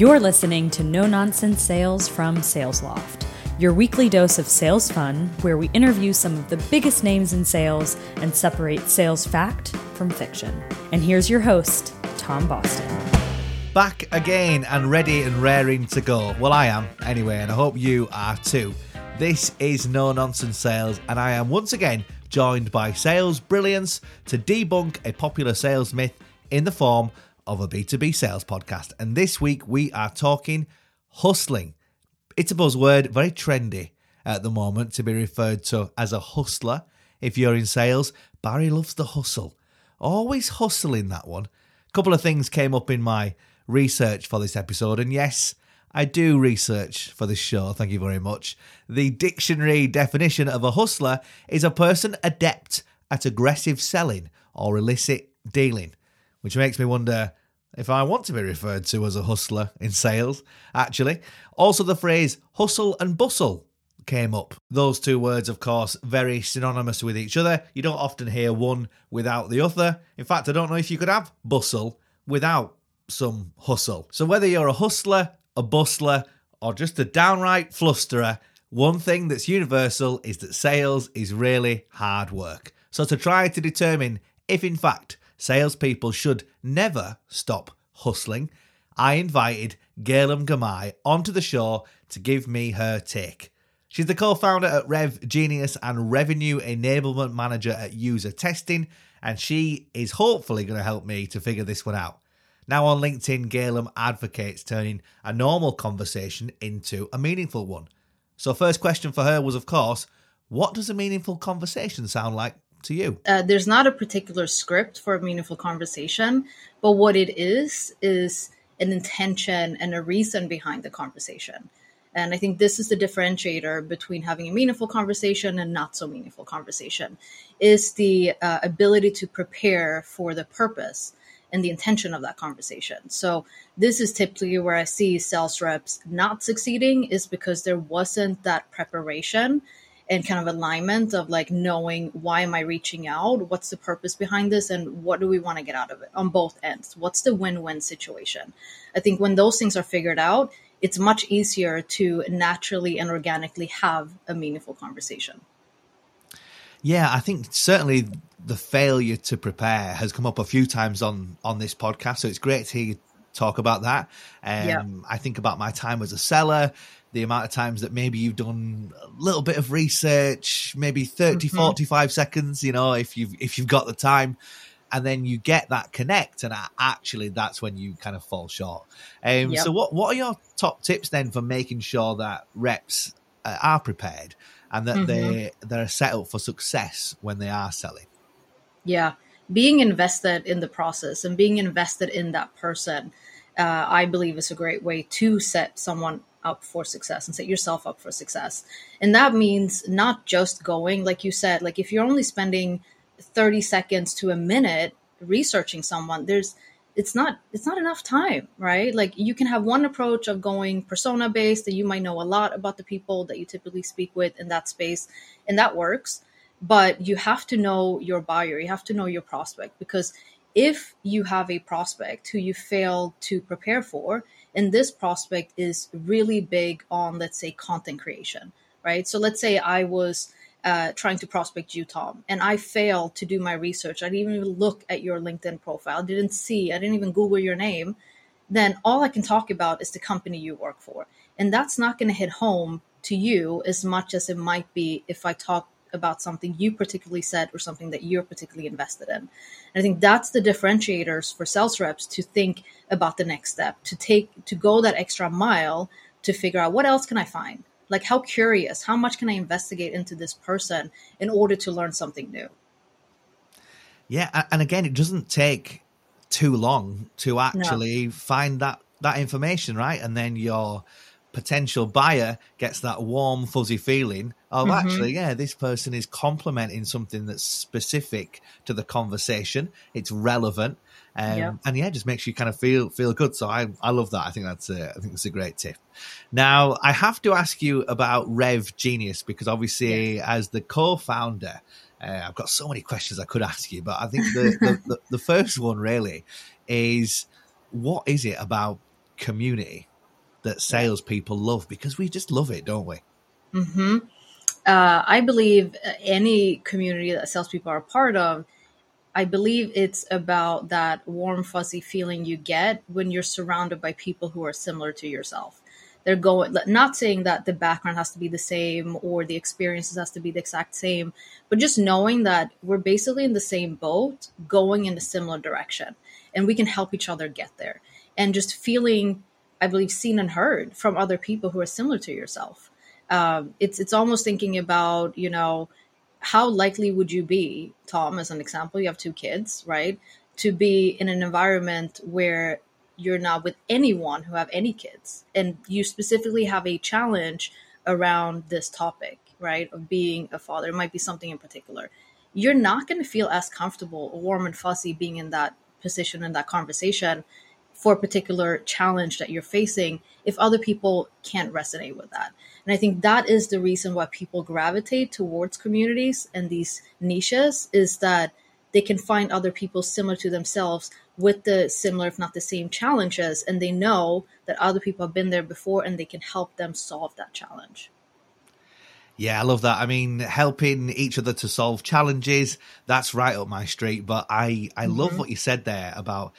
You're listening to No Nonsense Sales from SalesLoft, your weekly dose of sales fun, where we interview some of the biggest names in sales and separate sales fact from fiction. And here's your host, Tom Boston. Back again and ready and raring to go. Well, I am anyway, and I hope you are too. This is No Nonsense Sales, and I am once again joined by sales brilliance to debunk a popular sales myth in the form of a B2B sales podcast. And this week we are talking hustling. It's a buzzword, very trendy at the moment to be referred to as a hustler. If you're in sales, Barry loves the hustle. Always hustling that one. A couple of things came up in my research for this episode, and yes, I do research for this show, thank you very much. The dictionary definition of a hustler is a person adept at aggressive selling or illicit dealing, which makes me wonder if I want to be referred to as a hustler in sales, actually. Also, the phrase hustle and bustle came up. Those two words, of course, very synonymous with each other. You don't often hear one without the other. In fact, I don't know if you could have bustle without some hustle. So, whether you're a hustler, a bustler, or just a downright flusterer, one thing that's universal is that sales is really hard work. So, to try to determine if in fact salespeople should never stop hustling, I invited Galem Girmay onto the show to give me her take. She's the co founder at Rev Genius and Revenue Enablement Manager at User Testing, and she is hopefully going to help me to figure this one out. Now on LinkedIn, Gaylam advocates turning a normal conversation into a meaningful one. So, first question for her was, of course, what does a meaningful conversation sound like to you? Uh, there's not a particular script for a meaningful conversation, but what it is is an intention and a reason behind the conversation. And I think this is the differentiator between having a meaningful conversation and not so meaningful conversation is the uh, ability to prepare for the purpose and the intention of that conversation. So this is typically where I see sales reps not succeeding is because there wasn't that preparation and kind of alignment of like knowing why am I reaching out? What's the purpose behind this? And what do we want to get out of it on both ends? What's the win win situation? I think when those things are figured out, it's much easier to naturally and organically have a meaningful conversation. Yeah, I think certainly the failure to prepare has come up a few times on on this podcast. So it's great to hear talk about that. Um, yeah. I think about my time as a seller the amount of times that maybe you've done a little bit of research, maybe 30, mm-hmm. 45 seconds, you know, if you've, if you've got the time and then you get that connect and actually that's when you kind of fall short. Um, yep. So what, what are your top tips then for making sure that reps uh, are prepared and that mm-hmm. they, they're set up for success when they are selling? Yeah. Being invested in the process and being invested in that person, uh, I believe is a great way to set someone up for success and set yourself up for success. And that means not just going, like you said, like if you're only spending 30 seconds to a minute researching someone, there's it's not it's not enough time, right? Like you can have one approach of going persona based that you might know a lot about the people that you typically speak with in that space, and that works. But you have to know your buyer, you have to know your prospect because if you have a prospect who you fail to prepare for, and this prospect is really big on, let's say, content creation, right? So let's say I was uh, trying to prospect you, Tom, and I failed to do my research. I didn't even look at your LinkedIn profile, didn't see, I didn't even Google your name. Then all I can talk about is the company you work for. And that's not going to hit home to you as much as it might be if I talk about something you particularly said or something that you're particularly invested in. And I think that's the differentiators for sales reps to think about the next step, to take to go that extra mile to figure out what else can I find? Like how curious, how much can I investigate into this person in order to learn something new? Yeah, and again, it doesn't take too long to actually no. find that that information, right? And then you're potential buyer gets that warm, fuzzy feeling of mm-hmm. actually, yeah, this person is complementing something that's specific to the conversation. It's relevant. Um, yeah. and yeah, just makes you kind of feel feel good. So I, I love that. I think that's a, I think that's a great tip. Now I have to ask you about Rev Genius because obviously yes. as the co-founder, uh, I've got so many questions I could ask you, but I think the, the, the, the first one really is what is it about community that salespeople love because we just love it, don't we? Mm-hmm. Uh, I believe any community that salespeople are a part of, I believe it's about that warm, fuzzy feeling you get when you're surrounded by people who are similar to yourself. They're going, not saying that the background has to be the same or the experiences has to be the exact same, but just knowing that we're basically in the same boat, going in a similar direction, and we can help each other get there. And just feeling, I believe, seen and heard from other people who are similar to yourself. Um, it's it's almost thinking about you know how likely would you be, Tom, as an example, you have two kids, right? To be in an environment where you're not with anyone who have any kids and you specifically have a challenge around this topic, right? Of being a father. It might be something in particular. You're not going to feel as comfortable warm and fuzzy being in that position in that conversation for a particular challenge that you're facing if other people can't resonate with that. And I think that is the reason why people gravitate towards communities and these niches is that they can find other people similar to themselves with the similar, if not the same challenges. And they know that other people have been there before and they can help them solve that challenge. Yeah, I love that. I mean, helping each other to solve challenges, that's right up my street. But I, I mm-hmm. love what you said there about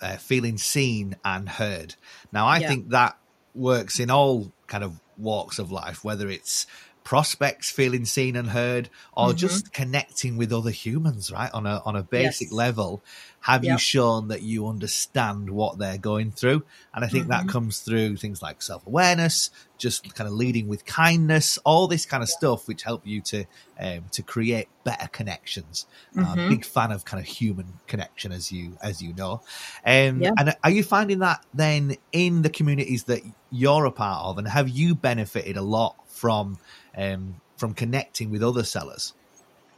uh, feeling seen and heard. Now, I yeah. think that works in all kind of walks of life, whether it's prospects feeling seen and heard or mm-hmm. just connecting with other humans right on a on a basic yes. level have yep. you shown that you understand what they're going through and i think mm-hmm. that comes through things like self-awareness just kind of leading with kindness all this kind of stuff which help you to um, to create better connections mm-hmm. uh, big fan of kind of human connection as you as you know um, yep. and are you finding that then in the communities that you're a part of and have you benefited a lot from um, from connecting with other sellers.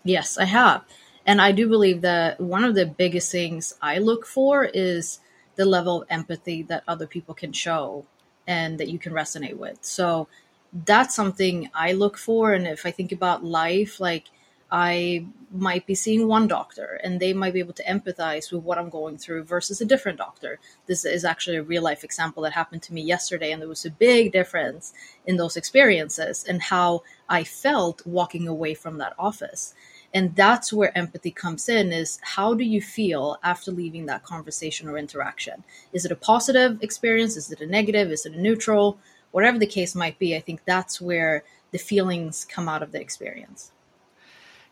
Yes, I have. And I do believe that one of the biggest things I look for is the level of empathy that other people can show and that you can resonate with. So that's something I look for. And if I think about life, like I might be seeing one doctor and they might be able to empathize with what I'm going through versus a different doctor. This is actually a real life example that happened to me yesterday, and there was a big difference in those experiences and how I felt walking away from that office. And that's where empathy comes in is how do you feel after leaving that conversation or interaction? Is it a positive experience? Is it a negative? Is it a neutral? Whatever the case might be, I think that's where the feelings come out of the experience.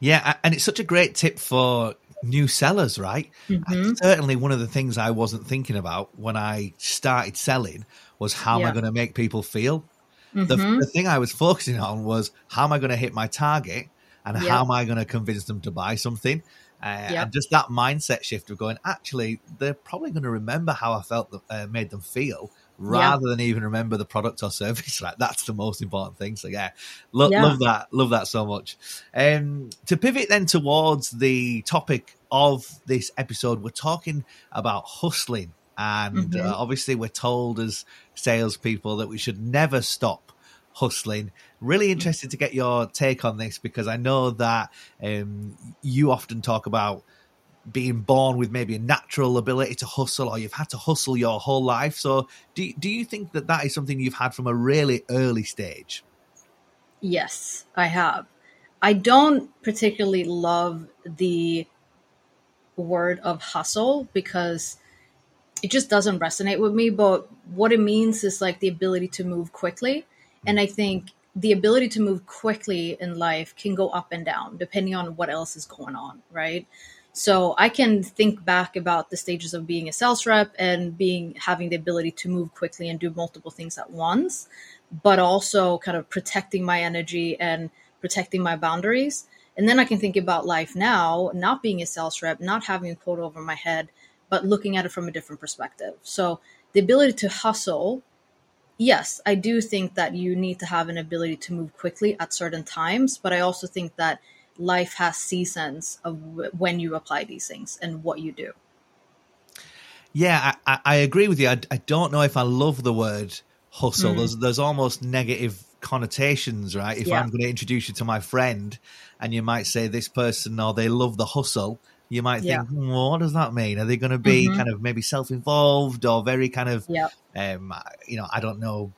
Yeah, and it's such a great tip for new sellers, right? Mm-hmm. Certainly, one of the things I wasn't thinking about when I started selling was how yeah. am I going to make people feel? Mm-hmm. The, the, thing I was focusing on was how am I going to hit my target and how am I going to convince them to buy something? Uh, And just that mindset shift of going, actually, they're probably going to remember how I felt, that, uh, made them feel rather yeah. than even remember the product or service. Right, that's the most important thing. So yeah, lo- yeah. love that, love that so much. Um, to pivot then towards the topic of this episode, we're talking about hustling, and mm-hmm. uh, obviously we're told as salespeople that we should never stop hustling. Really interested to get your take on this because I know that um, you often talk about being born with maybe a natural ability to hustle or you've had to hustle your whole life. So, do, do you think that that is something you've had from a really early stage? Yes, I have. I don't particularly love the word of hustle because it just doesn't resonate with me. But what it means is like the ability to move quickly. And I think the ability to move quickly in life can go up and down depending on what else is going on, right? So I can think back about the stages of being a sales rep and being having the ability to move quickly and do multiple things at once, but also kind of protecting my energy and protecting my boundaries. And then I can think about life now, not being a sales rep, not having a quote over my head, but looking at it from a different perspective. So the ability to hustle, yes, I do think that you need to have an ability to move quickly at certain times, but I also think that life has seasons of when you apply these things and what you do. Yeah, I, I agree with you. I, I, don't know if I love the word hustle. Mm. There's there's almost negative connotations, right? If yeah. I'm going to introduce you to my friend, and you might say this person or they love the hustle, you might think, Yeah. "Hmm, well, what does that mean? Are they going to be Mhm. kind of maybe self-involved or very kind of, Yep. um, you know, I don't know,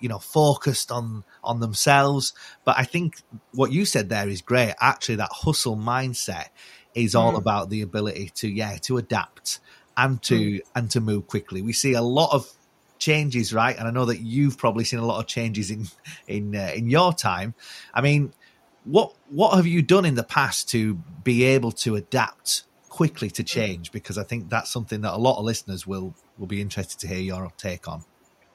you, know, focused on on themselves? But I think what you said there is great. Actually, that hustle mindset is all Mm. about the ability to, yeah, to adapt and to Mm. and to move quickly. We see a lot of changes, right? And I know that you've probably seen a lot of changes in in uh, in your time. I mean, what what have you done in the past to be able to adapt quickly to change? Because I think that's something that a lot of listeners will will be interested to hear your take on.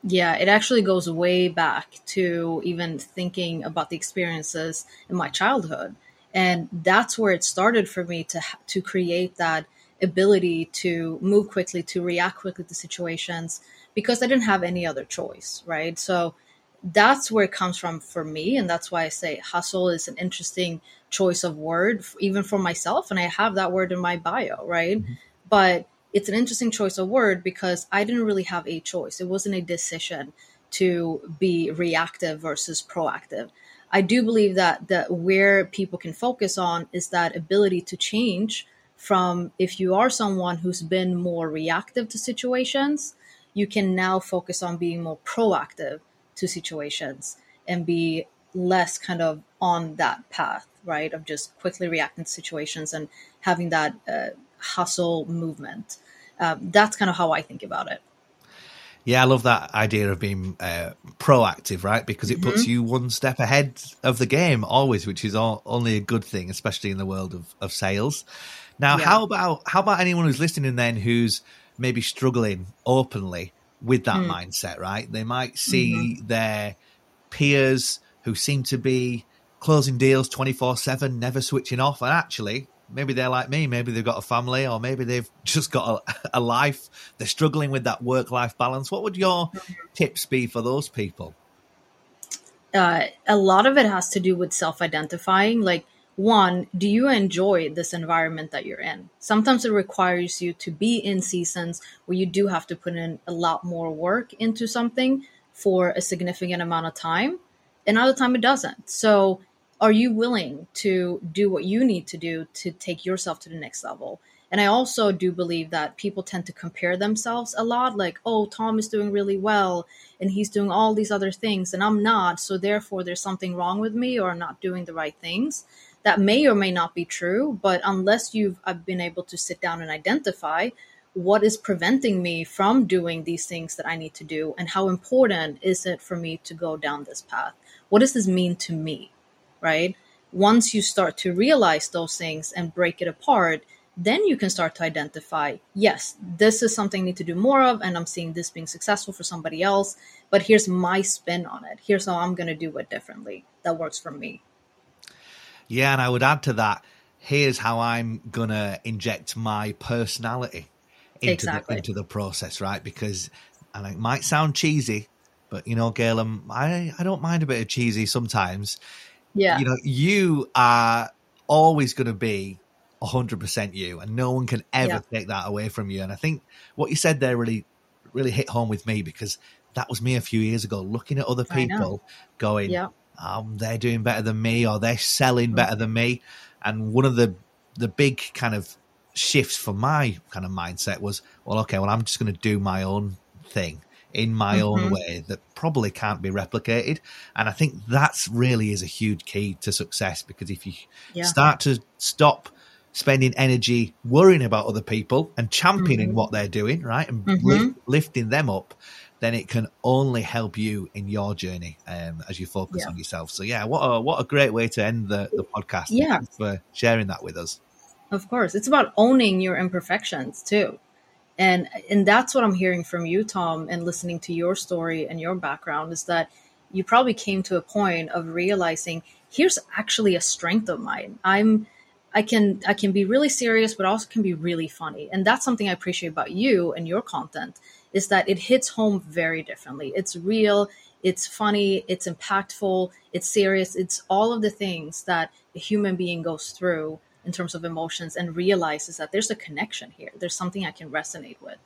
Yeah, it actually goes way back to even thinking about the experiences in my childhood. And that's where it started for me to to create that ability to move quickly, to react quickly to situations because I didn't have any other choice, right? So that's where it comes from for me and that's why I say hustle is an interesting choice of word even for myself and I have that word in my bio, right? Mm-hmm. But it's an interesting choice of word because I didn't really have a choice. It wasn't a decision to be reactive versus proactive. I do believe that that where people can focus on is that ability to change from if you are someone who's been more reactive to situations, you can now focus on being more proactive to situations and be less kind of on that path, right? Of just quickly reacting to situations and having that uh, hustle movement. Um, that's kind of how I think about it. Yeah, I love that idea of being uh, proactive, right? Because it puts you one step ahead of the game always, which is all, only a good thing, especially in the world of, of sales. Now, Yeah. how about how about anyone who's listening then who's maybe struggling openly with that mindset, right? They might see their peers who seem to be closing deals 24/7, never switching off, and actually maybe they're like me, maybe they've got a family or maybe they've just got a, a life. They're struggling with that work-life balance. What would your tips be for those people? uh, a lot of it has to do with self identifying. Like, one, do you enjoy this environment that you're in? Sometimes it requires you to be in seasons where you do have to put in a lot more work into something for a significant amount of time. Another time it doesn't. So, are you willing to do what you need to do to take yourself to the next level? And I also do believe that people tend to compare themselves a lot like, oh, Tom is doing really well and he's doing all these other things and I'm not. So therefore, there's something wrong with me or I'm not doing the right things. That may or may not be true, but unless you've uh, been able to sit down and identify what is preventing me from doing these things that I need to do and how important is it for me to go down this path? What does this mean to me? Right? Once you start to realize those things and break it apart, then you can start to identify yes this is something i need to do more of and i'm seeing this being successful for somebody else but here's my spin on it here's how i'm going to do it differently that works for me Yeah, and I would add to that. Here's how I'm gonna inject my personality into Exactly. the into the process, right? Because and it might sound cheesy, but you know, Gail, um, I I don't mind a bit of cheesy sometimes. Yeah You know, you are always going to be hundred percent you, and no one can ever Yeah. take that away from you. And I think what you said there really really hit home with me because that was me a few years ago, looking at other people, going, yeah um, they're doing better than me or they're selling better than me. And one of the the big kind of shifts for my kind of mindset was, well, okay, well, I'm just going to do my own thing in my own Mhm. way that probably can't be replicated. And I think that's really is a huge key to success because if you yeah start to stop spending energy worrying about other people and championing Mhm. what they're doing, right, and Mhm. lift, lifting them up, then it can only help you in your journey um, as you focus Yeah. on yourself. So, yeah, what a what a great way to end the, the podcast. Yeah. For sharing that with us. Of course, it's about owning your imperfections too. And and that's what I'm hearing from you Tom and listening to your story and your background is that you probably came to a point of realizing here's actually a strength of mine. I'm I can I can be really serious but also can be really funny. And that's something I appreciate about you and your content is that it hits home very differently. It's real, it's funny, it's impactful, it's serious, it's all of the things that a human being goes through in terms of emotions and realizes that there's a connection here. There's something I can resonate with.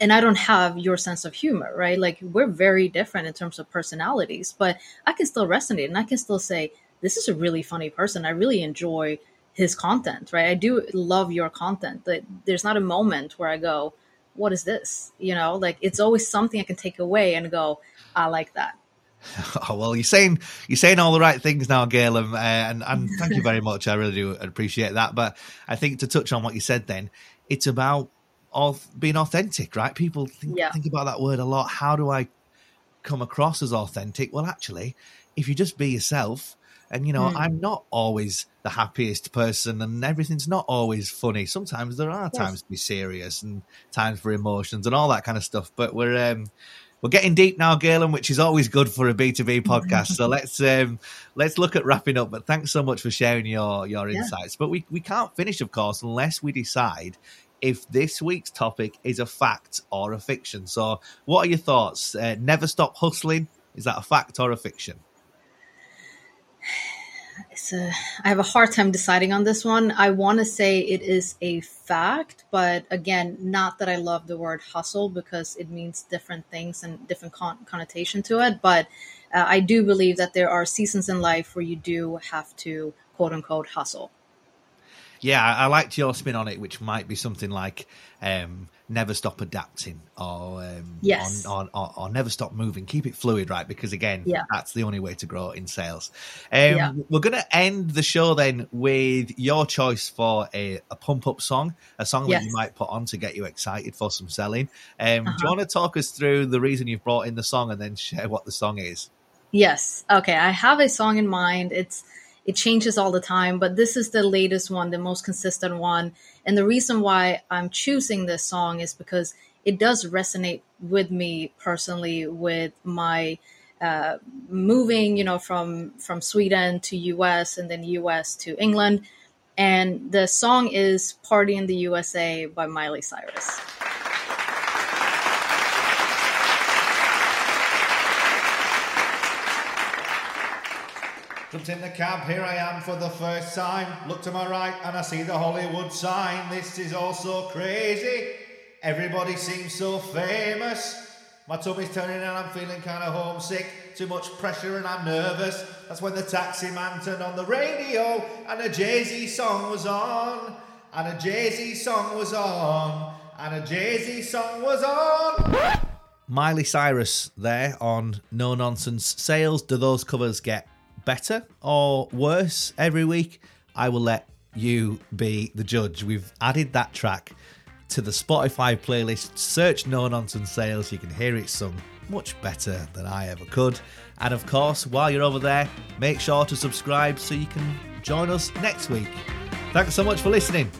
And I don't have your sense of humor, right? Like we're very different in terms of personalities, but I can still resonate and I can still say, this is a really funny person. I really enjoy his content, right? I do love your content. But there's not a moment where I go, "What is this?" You know, like it's always something I can take away and go, "I like that." Oh, well, you're saying you're saying all the right things now, Galem, uh, and and thank you very much. I really do appreciate that. But I think to touch on what you said, then it's about of being authentic, right? People think, Yeah. think about that word a lot. How do I come across as authentic? Well, actually, if you just be yourself, and you know, Hmm. I'm not always the happiest person, and everything's not always funny. Sometimes there are Yes. times to be serious and times for emotions and all that kind of stuff. But we're um, we're getting deep now, Galem, which is always good for a B two B podcast. so let's um, let's look at wrapping up. But thanks so much for sharing your your Yeah. insights. But we we can't finish, of course, unless we decide if this week's topic is a fact or a fiction. So, what are your thoughts? Uh, never stop hustling. Is that a fact or a fiction? I have a hard time deciding on this one. I want to say it is a fact, but again, not that I love the word hustle because it means different things and different con- connotation to it. But uh, I do believe that there are seasons in life where you do have to quote unquote hustle. Yeah, I liked your spin on it, which might be something like um, never stop adapting or, um, Yes. or, or, or, never stop moving. Keep it fluid, right? Because again, Yeah. that's the only way to grow in sales. Um, Yeah. We're going to end the show then with your choice for a, a pump up song, a song that you might put on to get you excited for some selling. Um, Do Uh-huh. you want to talk us through the reason you've brought in the song and then share what the song is? Yes. Okay. I have a song in mind. It's it changes all the time, but this is the latest one, the most consistent one. And the reason why I'm choosing this song is because it does resonate with me personally with my uh, moving, you know, from from Sweden to US and then US to England. And the song is "Party in the USA" by Miley Cyrus. Jumped in the cab, here I am for the first time. Look to my right and I see the Hollywood sign. This is all so crazy. Everybody seems so famous. My tummy's turning and I'm feeling kind of homesick. Too much pressure and I'm nervous. That's when the taxi man turned on the radio and a Jay Z song was on. And a Jay Z song was on. And a Jay Z song was on. Miley Cyrus there on No Nonsense Sales. Do those covers get better or worse every week? I will let you be the judge. We've added that track to the Spotify playlist. Search No Nonsense Sales. You can hear it sung much better than I ever could. And of course, while you're over there, make sure to subscribe so you can join us next week. Thanks so much for listening.